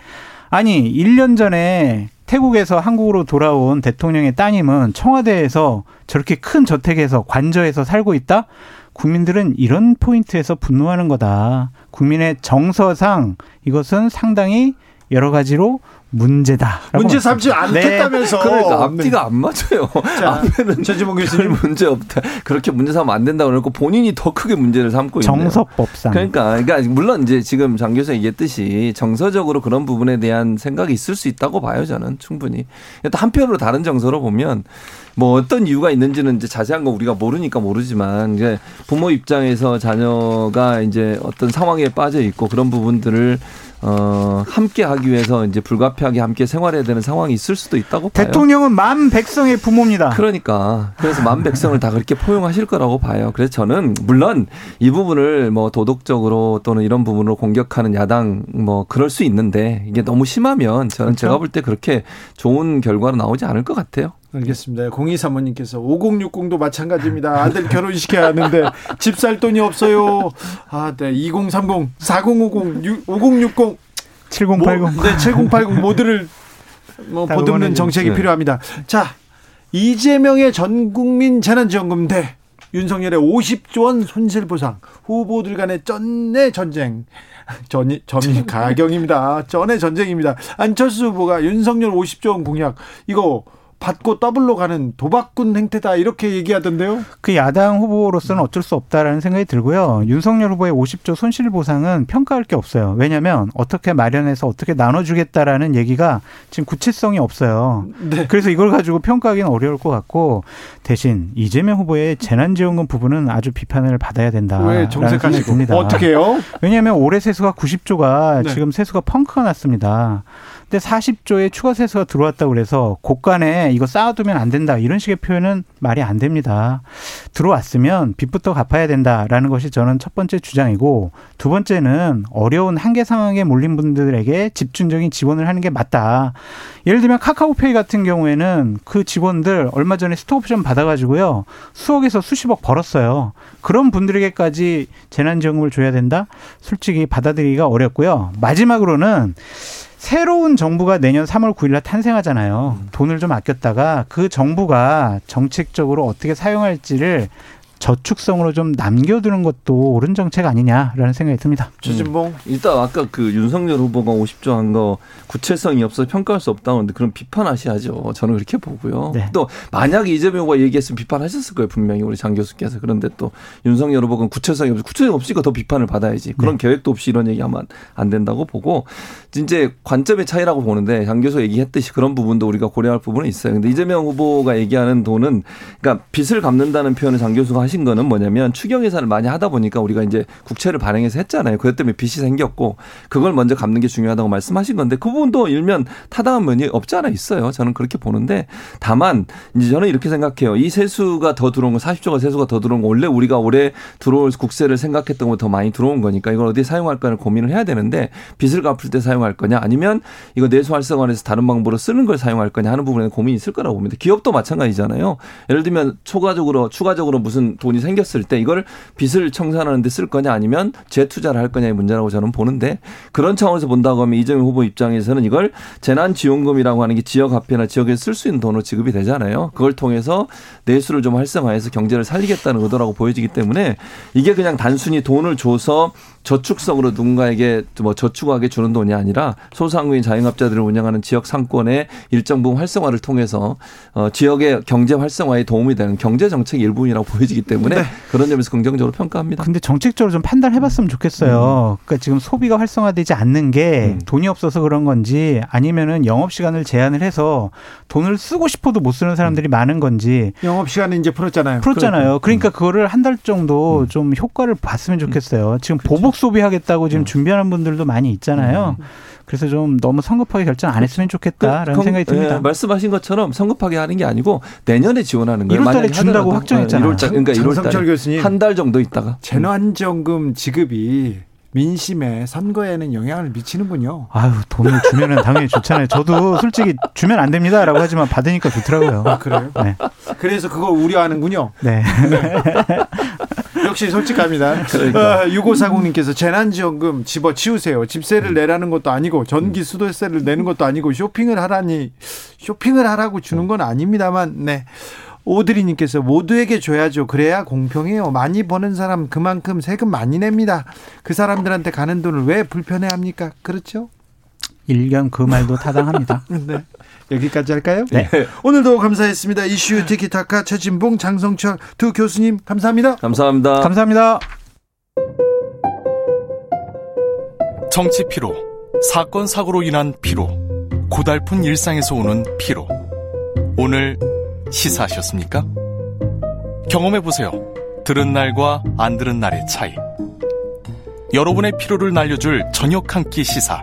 아니 1년 전에 태국에서 한국으로 돌아온 대통령의 따님은 청와대에서 저렇게 큰 저택에서 관저에서 살고 있다? 국민들은 이런 포인트에서 분노하는 거다. 국민의 정서상 이것은 상당히 여러 가지로 문제다. 문제 삼지 않겠다면서. 그러니까 앞뒤가 안 맞아요. 자, 앞에는 최지봉 별 교수님. 문제 없다. 그렇게 문제 삼으면 안 된다고 그러고 본인이 더 크게 문제를 삼고 있네요. 정서법상. 그러니까, 그러니까 물론 이제 지금 장 교수 얘기했듯이 정서적으로 그런 부분에 대한 생각이 있을 수 있다고 봐요 저는 충분히. 또 한편으로 다른 정서로 보면 뭐 어떤 이유가 있는지는 이제 자세한 거 우리가 모르니까 모르지만 이제 부모 입장에서 자녀가 이제 어떤 상황에 빠져 있고 그런 부분들을 어 함께 하기 위해서 이제 불가피하게 함께 생활해야 되는 상황이 있을 수도 있다고 봐요. 대통령은 만 백성의 부모입니다. 그러니까 그래서 만 백성을 다 그렇게 포용하실 거라고 봐요. 그래서 저는 물론 이 부분을 뭐 도덕적으로 또는 이런 부분으로 공격하는 야당 뭐 그럴 수 있는데 이게 너무 심하면 저는 그렇죠. 제가 볼 때 그렇게 좋은 결과로 나오지 않을 것 같아요. 알겠습니다. 02사모님께서 5060도 마찬가지입니다. 아들 결혼시켜야 하는데 집 살 돈이 없어요. 아, 네. 2030, 4050, 5060, 7080. 네, 7080 모두를 뭐다 보듬는 정책이 네. 필요합니다. 자, 이재명의 전국민 재난지원금 대 윤석열의 50조 원 손실 보상 후보들 간의 쩐의 전쟁. 점입가경입니다. 쩐의 전쟁입니다. 안철수 후보가 윤석열 50조 원 공약 이거 받고 더블로 가는 도박꾼 행태다 이렇게 얘기하던데요. 그 야당 후보로서는 어쩔 수 없다라는 생각이 들고요. 윤석열 후보의 50조 손실 보상은 평가할 게 없어요. 왜냐하면 어떻게 마련해서 어떻게 나눠주겠다라는 얘기가 지금 구체성이 없어요. 네. 그래서 이걸 가지고 평가하기는 어려울 것 같고 대신 이재명 후보의 재난지원금 부분은 아주 비판을 받아야 된다. 왜 정색하시고 어떻게 해요? 왜냐하면 올해 세수가 90조가 네. 지금 세수가 펑크가 났습니다. 근데 40조의 추가 세수가 들어왔다고 그래서 곳간에 이거 쌓아두면 안 된다 이런 식의 표현은 말이 안 됩니다. 들어왔으면 빚부터 갚아야 된다라는 것이 저는 첫 번째 주장이고 두 번째는 어려운 한계 상황에 몰린 분들에게 집중적인 지원을 하는 게 맞다. 예를 들면 카카오페이 같은 경우에는 그 직원들 얼마 전에 스톡옵션 받아가지고요 수억에서 수십억 벌었어요. 그런 분들에게까지 재난지원금을 줘야 된다? 솔직히 받아들이기가 어렵고요. 마지막으로는 새로운 정부가 내년 3월 9일날 탄생하잖아요. 돈을 좀 아꼈다가 그 정부가 정책적으로 어떻게 사용할지를 저축성으로 좀 남겨두는 것도 옳은 정책 아니냐라는 생각이 듭니다. 최진봉 일단 아까 그 윤석열 후보가 50조 한 거 구체성이 없어서 평가할 수 없다고 하는데 그럼 비판하셔야죠. 저는 그렇게 보고요. 네. 또 만약 이재명 후보가 얘기했으면 비판하셨을 거예요. 분명히 우리 장 교수께서. 그런데 또 윤석열 후보가 구체성이 없어 구체성이 없으니까 더 비판을 받아야지. 그런 계획도 없이 이런 얘기하면 안 된다고 보고 이제 관점의 차이라고 보는데 장 교수 얘기했듯이 그런 부분도 우리가 고려할 부분은 있어요. 근데 이재명 후보가 얘기하는 돈은 그러니까 빚을 갚는다는 표현을 장 교수가 하신 거는 뭐냐면 추경 예산을 많이 하다 보니까 우리가 이제 국채를 발행해서 했잖아요. 그것 때문에 빚이 생겼고 그걸 먼저 갚는 게 중요하다고 말씀하신 건데 그 부분도 일면 타당한 면이 없지 않아 있어요. 저는 그렇게 보는데 다만 이제 저는 이렇게 생각해요. 이 세수가 더 들어온 거 40조가 세수가 더 들어온 거 원래 우리가 올해 들어올 국세를 생각했던 것보다 더 많이 들어온 거니까 이걸 어디에 사용할까를 고민을 해야 되는데 빚을 갚을 때 사용할 거냐 아니면 이거 내수 활성화해서 다른 방법으로 쓰는 걸 사용할 거냐 하는 부분에 고민이 있을 거라고 봅니다. 기업도 마찬가지잖아요. 예를 들면 초과적으로 추가적으로 무슨 돈이 생겼을 때 이걸 빚을 청산하는 데 쓸 거냐 아니면 재투자를 할 거냐의 문제라고 저는 보는데 그런 차원에서 본다고 하면 이재명 후보 입장에서는 이걸 재난지원금이라고 하는 게 지역 화폐나 지역에서 쓸 수 있는 돈으로 지급이 되잖아요. 그걸 통해서 내수를 좀 활성화해서 경제를 살리겠다는 의도라고 보여지기 때문에 이게 그냥 단순히 돈을 줘서 저축성으로 누군가에게 뭐 저축하게 주는 돈이 아니라 소상공인 자영업자들을 운영하는 지역 상권의 일정 부분 활성화를 통해서 어 지역의 경제 활성화에 도움이 되는 경제 정책의 일부분이라고 보여지기 때문에 그런 점에서 긍정적으로 평가합니다. 근데 정책적으로 좀 판단해봤으면 좋겠어요. 그러니까 지금 소비가 활성화되지 않는 게 음. 돈이 없어서 그런 건지 아니면은 영업 시간을 제한을 해서 돈을 쓰고 싶어도 못 쓰는 사람들이 많은 건지 영업 시간은 이제 풀었잖아요. 풀었잖아요. 그러니까 그거를 한 달 정도 음. 좀 효과를 봤으면 좋겠어요. 지금 보복 소비하겠다고 음. 지금 준비하는 분들도 많이 있잖아요. 그래서 좀 너무 성급하게 결정 안 했으면 좋겠다라는 그, 생각이 듭니다. 예, 말씀하신 것처럼 성급하게 하는 게 아니고 내년에 지원하는 거예요. 1월 달에 만약에 준다고 하더라도. 확정했잖아요. 예, 1월 달, 그러니까 1월 장성철 달에 교수님. 한 달 정도 있다가 재난지원금 지급이 민심에 선거에는 영향을 미치는군요. 아유 돈을 주면은 당연히 좋잖아요. 저도 솔직히 주면 안 됩니다라고 하지만 받으니까 좋더라고요. 그래요? 네, 그래서 그걸 우려하는군요. 네. 역시 솔직합니다. 그러니까. 어, 6540님께서 재난지원금 집어치우세요. 집세를 내라는 것도 아니고 전기 수도세를 내는 것도 아니고 쇼핑을 하라니 쇼핑을 하라고 주는 건 아닙니다만 네. 오드리님께서 모두에게 줘야죠. 그래야 공평해요. 많이 버는 사람 그만큼 세금 많이 냅니다. 그 사람들한테 가는 돈을 왜 불편해합니까? 그렇죠? 일견 그 말도 타당합니다. 네. 여기까지 할까요? 네. 오늘도 감사했습니다. 이슈 티키타카 최진봉 장성철 두 교수님 감사합니다. 감사합니다. 감사합니다. 정치 피로, 사건 사고로 인한 피로, 고달픈 일상에서 오는 피로. 오늘 시사하셨습니까? 경험해 보세요. 들은 날과 안 들은 날의 차이. 여러분의 피로를 날려줄 저녁 한 끼 시사.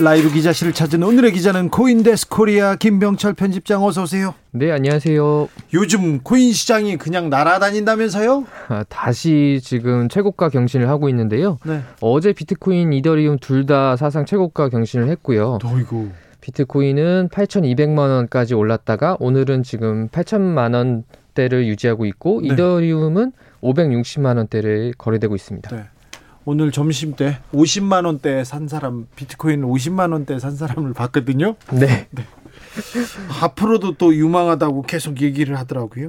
라이브 기자실을 찾은 오늘의 기자는 코인데스크 코리아 김병철 편집장 어서 오세요. 네, 안녕하세요. 요즘 코인 시장이 그냥 날아다닌다면서요? 아, 다시 지금 최고가 경신을 하고 있는데요. 네. 어제 비트코인, 이더리움 둘 다 사상 최고가 경신을 했고요. 어이구. 비트코인은 8,200만 원까지 올랐다가 오늘은 지금 8천만 원대를 유지하고 있고 네. 이더리움은 560만 원대를 거래되고 있습니다. 네. 오늘 점심 때 50만 원대 산 사람 비트코인 50만 원대 산 사람을 봤거든요. 네. 앞으로도 또 유망하다고 계속 얘기를 하더라고요.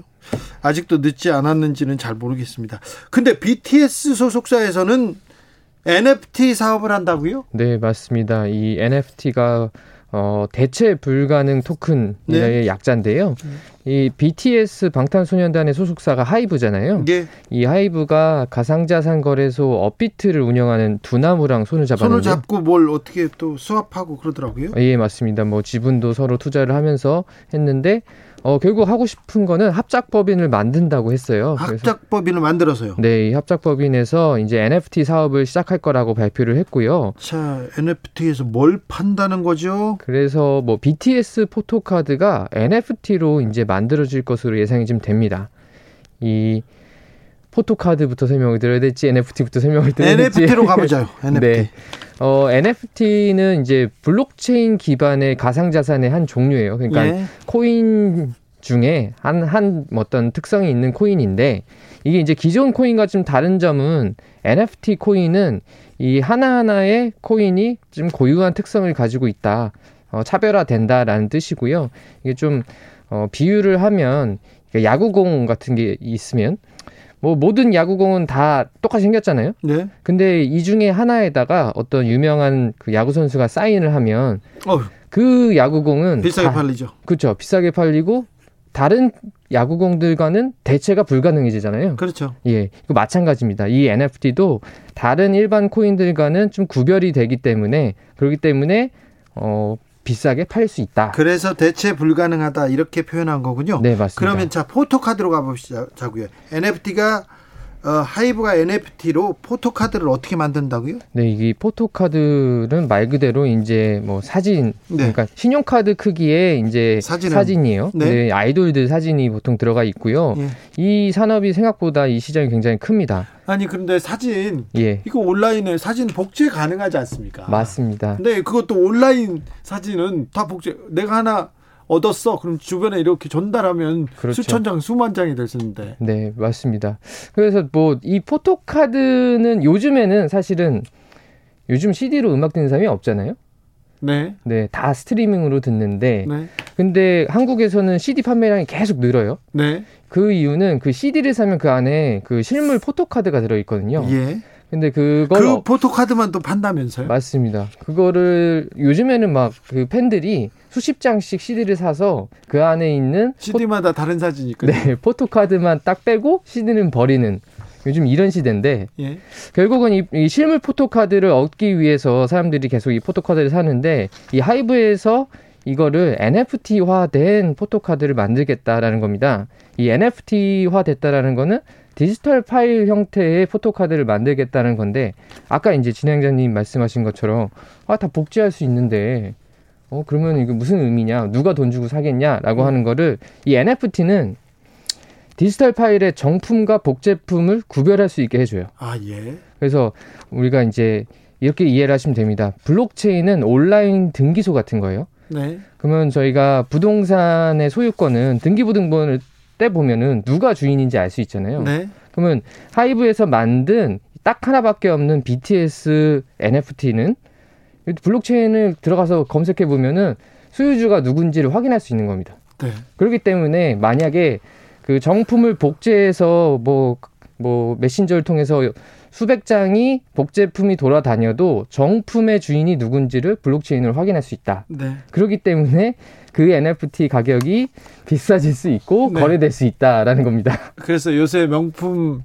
아직도 늦지 않았는지는 잘 모르겠습니다. 근데 BTS 소속사에서는 NFT 사업을 한다고요? 네, 맞습니다. 이 NFT가 어, 대체 불가능 토큰의 네. 약자인데요. 이 BTS 방탄소년단의 소속사가 하이브잖아요. 예. 이 하이브가 가상자산 거래소 업비트를 운영하는 두나무랑 손을 손을 잡았는데 잡고 뭘 어떻게 또 수합하고 그러더라고요. 예, 맞습니다. 뭐 지분도 서로 투자를 하면서 했는데 어, 결국 하고 싶은 거는 합작법인을 만든다고 했어요. 합작법인을 만들어서요. 네, 이 합작법인에서 이제 NFT 사업을 시작할 거라고 발표를 했고요. 자, NFT에서 뭘 판다는 거죠? 그래서 뭐 BTS 포토카드가 NFT로 이제 만들어질 것으로 예상이 좀 됩니다. 이 포토카드부터 설명을 드려야 될지 NFT부터 설명을 드려야 될지 NFT로 가보자요. NFT. 네. 어, NFT는 이제 블록체인 기반의 가상 자산의 한 종류예요. 그러니까 예. 코인 중에 한, 한 어떤 특성이 있는 코인인데 이게 이제 기존 코인과 좀 다른 점은 NFT 코인은 이 하나하나의 코인이 좀 고유한 특성을 가지고 있다. 어, 차별화된다라는 뜻이고요. 이게 좀 어, 비유를 하면 그러니까 야구공 같은 게 있으면 뭐 모든 야구공은 다 똑같이 생겼잖아요. 네. 근데 이 중에 하나에다가 어떤 유명한 그 야구 선수가 사인을 하면 어, 그 야구공은 비싸게 다- 팔리죠. 그렇죠. 비싸게 팔리고 다른 야구공들과는 대체가 불가능해지잖아요. 그렇죠. 예, 이거 마찬가지입니다. 이 NFT도 다른 일반 코인들과는 좀 구별이 되기 때문에 그렇기 때문에 어 비싸게 팔수 있다. 그래서 대체 불가능하다 이렇게 표현한 거군요. 네, 맞습니다. 그러면 자 포토카드로 가보시자고요. NFT가 어, 하이브가 NFT로 포토카드를 어떻게 만든다고요? 네, 이 포토카드는 말 그대로 이제 뭐 사진, 네. 그러니까 신용카드 크기의 이제 사진은- 사진이에요. 네. 네. 아이돌들 사진이 보통 들어가 있고요. 예. 이 산업이 생각보다 이 시장이 굉장히 큽니다. 아니 그런데 사진 예, 이거 온라인에 사진 복제 가능하지 않습니까? 맞습니다. 근데 그것도 온라인 사진은 다 복제. 내가 하나 얻었어. 그럼 주변에 이렇게 전달하면 그렇죠. 수천 장, 수만 장이 됐었는데. 네, 맞습니다. 그래서 뭐 이 포토카드는 요즘에는 사실은 요즘 CD로 음악 듣는 사람이 없잖아요. 네. 네, 다 스트리밍으로 듣는데 네. 근데 한국에서는 CD 판매량이 계속 늘어요. 네. 그 이유는 그 CD를 사면 그 안에 그 실물 포토카드가 들어 있거든요. 예. 근데 그걸 그 포토카드만 또 판다면서요? 맞습니다. 그거를 요즘에는 막 그 팬들이 수십 장씩 CD를 사서 그 안에 있는 CD마다 다른 사진이 있거든요. 네, 포토카드만 딱 빼고 CD는 버리는 요즘 이런 시대인데 예. 결국은 이, 이 실물 포토카드를 얻기 위해서 사람들이 계속 이 포토카드를 사는데 이 하이브에서 이거를 NFT화된 포토카드를 만들겠다라는 겁니다. 이 NFT화 됐다라는 거는 디지털 파일 형태의 포토카드를 만들겠다는 건데 아까 이제 진행자님 말씀하신 것처럼 아 다 복제할 수 있는데 어 그러면 이거 무슨 의미냐 누가 돈 주고 사겠냐라고 하는 거를 이 NFT는 디지털 파일의 정품과 복제품을 구별할 수 있게 해줘요. 아, 예. 그래서 우리가 이제 이렇게 이해를 하시면 됩니다. 블록체인은 온라인 등기소 같은 거예요. 네. 그러면 저희가 부동산의 소유권은 등기부등본을 떼 보면은 누가 주인인지 알 수 있잖아요. 네. 그러면 하이브에서 만든 딱 하나밖에 없는 BTS NFT는 블록체인을 들어가서 검색해 보면은 수요주가 누군지를 확인할 수 있는 겁니다. 네. 그렇기 때문에 만약에 그 정품을 복제해서 뭐, 뭐 메신저를 통해서 수백 장이 복제품이 돌아다녀도 정품의 주인이 누군지를 블록체인으로 확인할 수 있다. 네. 그렇기 때문에 그 NFT 가격이 비싸질 수 있고 네. 거래될 수 있다라는 겁니다. 그래서 요새 명품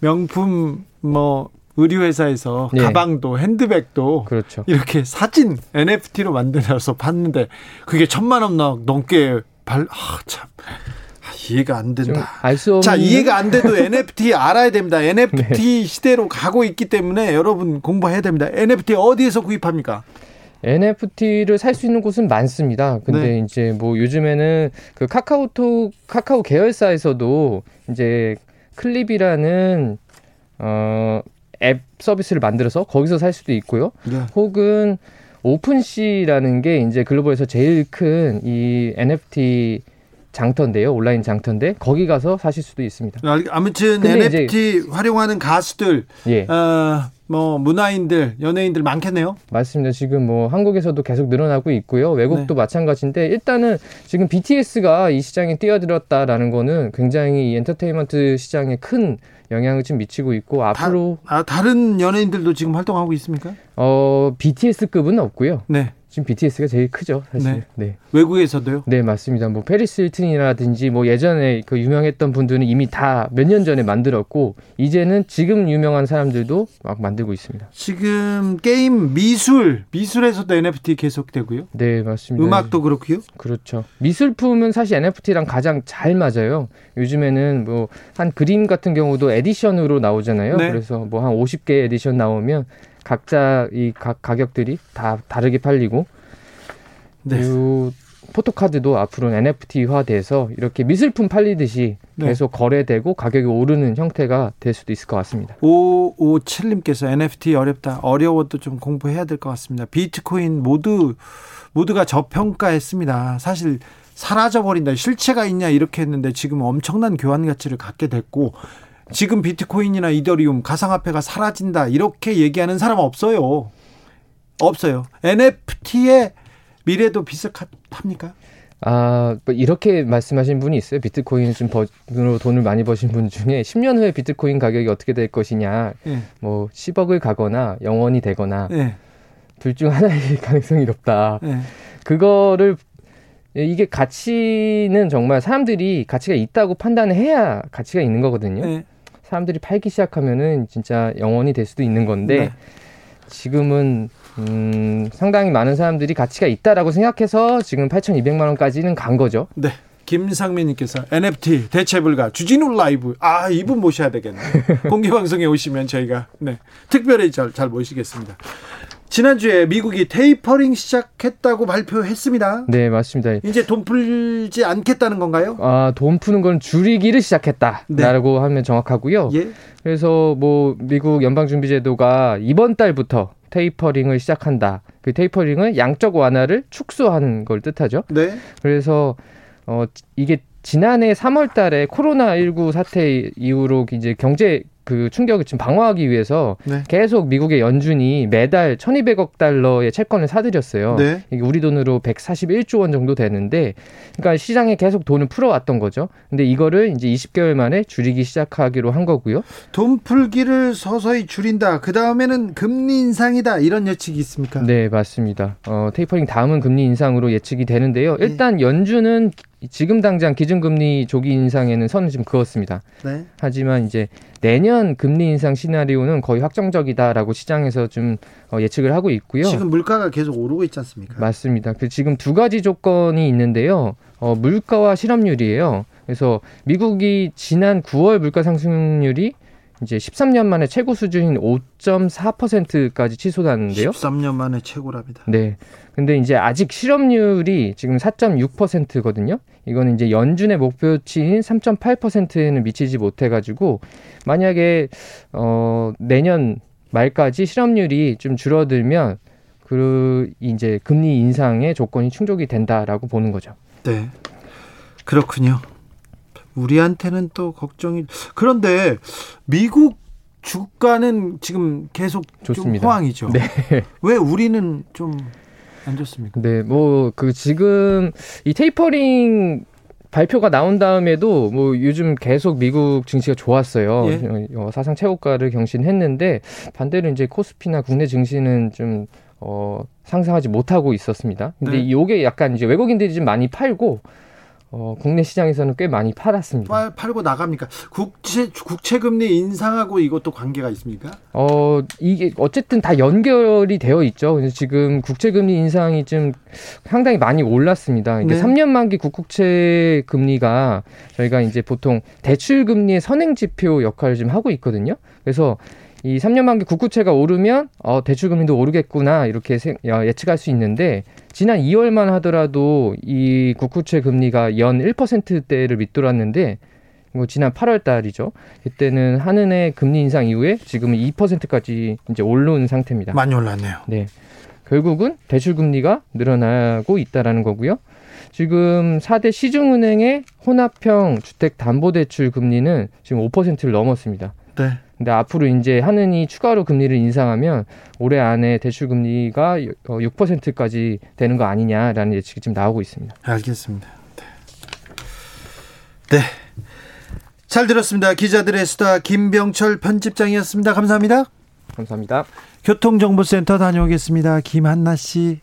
명품 뭐 의류 회사에서 네. 가방도 핸드백도 그렇죠. 이렇게 사진 NFT로 만들어서 봤는데 그게 천만 원 넘- 넘게 발, 아, 참. 아, 이해가 안좀 된다. 알수 없는 자, 이해가 안 돼도 NFT 알아야 됩니다. 네. NFT 시대로 가고 있기 때문에 여러분 공부해야 됩니다. NFT 어디에서 구입합니까? NFT를 살 수 있는 곳은 많습니다. 근데 네. 이제 뭐 요즘에는 그 카카오톡 카카오 계열사에서도 이제 클립이라는 어, 앱 서비스를 만들어서 거기서 살 수도 있고요. 네. 혹은 오픈시라는 게 이제 글로벌에서 제일 큰 이 NFT 장터인데요. 온라인 장터인데 거기 가서 사실 수도 있습니다. 아, 아무튼 NFT 활용하는 가수들, 예. 어, 뭐 문화인들, 연예인들 많겠네요. 맞습니다. 지금 뭐 한국에서도 계속 늘어나고 있고요. 외국도 네. 마찬가지인데 일단은 지금 BTS가 이 시장에 뛰어들었다라는 거는 굉장히 이 엔터테인먼트 시장에 큰 영향을 좀 미치고 있고 앞으로 아, 다른 연예인들도 지금 활동하고 있습니까? 어 BTS급은 없고요. 네. 지금 BTS가 제일 크죠, 사실. 네. 네. 외국에서도요. 네, 맞습니다. 뭐 패리스 힐튼이라든지 뭐 예전에 그 유명했던 분들은 이미 다 몇 년 전에 만들었고 이제는 지금 유명한 사람들도 막 만들고 있습니다. 지금 게임 미술, 미술에서도 NFT 계속되고요. 네, 맞습니다. 음악도 그렇고요. 그렇죠. 미술품은 사실 NFT랑 가장 잘 맞아요. 요즘에는 뭐 한 그림 같은 경우도 에디션으로 나오잖아요. 네. 그래서 뭐 한 50개 에디션 나오면 각자 이 각 가격들이 다 다르게 팔리고 네. 요 포토카드도 앞으로는 NFT화돼서 이렇게 미술품 팔리듯이 네. 계속 거래되고 가격이 오르는 형태가 될 수도 있을 것 같습니다. 557님께서 NFT 어렵다. 어려워도 좀 공부해야 될 것 같습니다. 비트코인 모두 모두가 저평가했습니다. 사실 사라져 버린다. 실체가 있냐 이렇게 했는데 지금 엄청난 교환 가치를 갖게 됐고 지금 비트코인이나 이더리움 가상화폐가 사라진다. 이렇게 얘기하는 사람 없어요. 없어요. NFT의 미래도 비슷합니까? 아, 뭐 이렇게 말씀하신 분이 있어요. 비트코인 좀 버으로 돈을 많이 버신 분 중에 10년 후에 비트코인 가격이 어떻게 될 것이냐, 예. 뭐 10억을 가거나 영원이 되거나 예. 둘중 하나일 가능성이 높다. 예. 그거를 이게 가치는 정말 사람들이 가치가 있다고 판단을 해야 가치가 있는 거거든요. 예. 사람들이 팔기 시작하면은 진짜 영원이 될 수도 있는 건데 네. 지금은 음, 상당히 많은 사람들이 가치가 있다라고 생각해서 지금 8,200만 원까지는 간 거죠. 네. 김상민님께서 NFT 대체 불가 주진우 라이브 아 이분 모셔야 되겠네 공개 방송에 오시면 저희가 네 특별히 잘, 잘 모시겠습니다. 지난주에 미국이 테이퍼링 시작했다고 발표했습니다. 네, 맞습니다. 이제 돈 풀지 않겠다는 건가요? 아, 돈 푸는 건 줄이기를 시작했다라고 네. 하면 정확하고요. 예. 그래서 뭐 미국 연방준비제도가 이번 달부터 테이퍼링을 시작한다. 그 테이퍼링은 양적 완화를 축소하는 걸 뜻하죠. 네. 그래서 어 이게 지난해 3월 달에 코로나 19 사태 이후로 이제 경제 그 충격을 지금 방어하기 위해서 네. 계속 미국의 연준이 매달 1,200억 달러의 채권을 사들였어요. 네. 이게 우리 돈으로 141조 원 정도 되는데, 그러니까 시장에 계속 돈을 풀어왔던 거죠. 근데 이거를 이제 20개월 만에 줄이기 시작하기로 한 거고요. 돈 풀기를 서서히 줄인다. 그 다음에는 금리 인상이다. 이런 예측이 있습니까? 네, 맞습니다. 어, 테이퍼링 다음은 금리 인상으로 예측이 되는데요. 네. 일단 연준은 지금 당장 기준금리 조기 인상에는 선을 좀 그었습니다. 네. 하지만 이제 내년 금리 인상 시나리오는 거의 확정적이다라고 시장에서 좀 어, 예측을 하고 있고요. 지금 물가가 계속 오르고 있지 않습니까? 맞습니다. 그 지금 두 가지 조건이 있는데요. 어, 물가와 실업률이에요. 그래서 미국이 지난 9월 물가 상승률이 이제 13년 만에 최고 수준인 5.4%까지 치솟았는데요. 13년 만에 최고랍니다. 네. 근데 이제 아직 실업률이 지금 4.6%거든요. 이거는 이제 연준의 목표치인 3.8%에는 미치지 못해 가지고 만약에 어 내년 말까지 실업률이 좀 줄어들면 그 이제 금리 인상의 조건이 충족이 된다라고 보는 거죠. 네. 그렇군요. 우리한테는 또 걱정이 그런데 미국 주가는 지금 계속 좋습니다. 좀 호황이죠. 네. 왜 우리는 좀 안 좋습니까? 네, 뭐 그 지금 이 테이퍼링 발표가 나온 다음에도 뭐 요즘 계속 미국 증시가 좋았어요. 예. 어, 사상 최고가를 경신했는데 반대로 이제 코스피나 국내 증시는 좀 어, 상승하지 못하고 있었습니다. 근데 네. 이게 약간 이제 외국인들이 좀 많이 팔고 어, 국내 시장에서는 꽤 많이 팔았습니다. 팔, 팔고 나갑니까? 국채 국채 금리 인상하고 이것도 관계가 있습니까? 어, 이게 어쨌든 다 연결이 되어 있죠. 그래서 지금 국채 금리 인상이 좀 상당히 많이 올랐습니다. 이게 네. 3년 만기 국국채 금리가 저희가 이제 보통 대출 금리의 선행 지표 역할을 좀 하고 있거든요. 그래서 이 3년 만기 국구채가 오르면 어, 대출금리도 오르겠구나 이렇게 생- 어, 예측할 수 있는데 지난 2월만 하더라도 이 국구채 금리가 연 1%대를 밑돌았는데 뭐 지난 8월 달이죠. 이때는 한은의 금리 인상 이후에 지금은 2%까지 이제 오른 상태입니다. 많이 올랐네요. 네. 결국은 대출 금리가 늘어나고 있다라는 거고요. 지금 4대 시중은행의 혼합형 주택 담보 대출 금리는 지금 5%를 넘었습니다. 네. 근데 앞으로 이제 하느니 추가로 금리를 인상하면 올해 안에 대출 금리가 6%까지 되는 거 아니냐라는 예측이 지금 나오고 있습니다. 알겠습니다. 네. 네. 잘 들었습니다. 기자들의 수다 김병철 편집장이었습니다. 감사합니다. 감사합니다. 교통정보센터 다녀오겠습니다. 김한나 씨.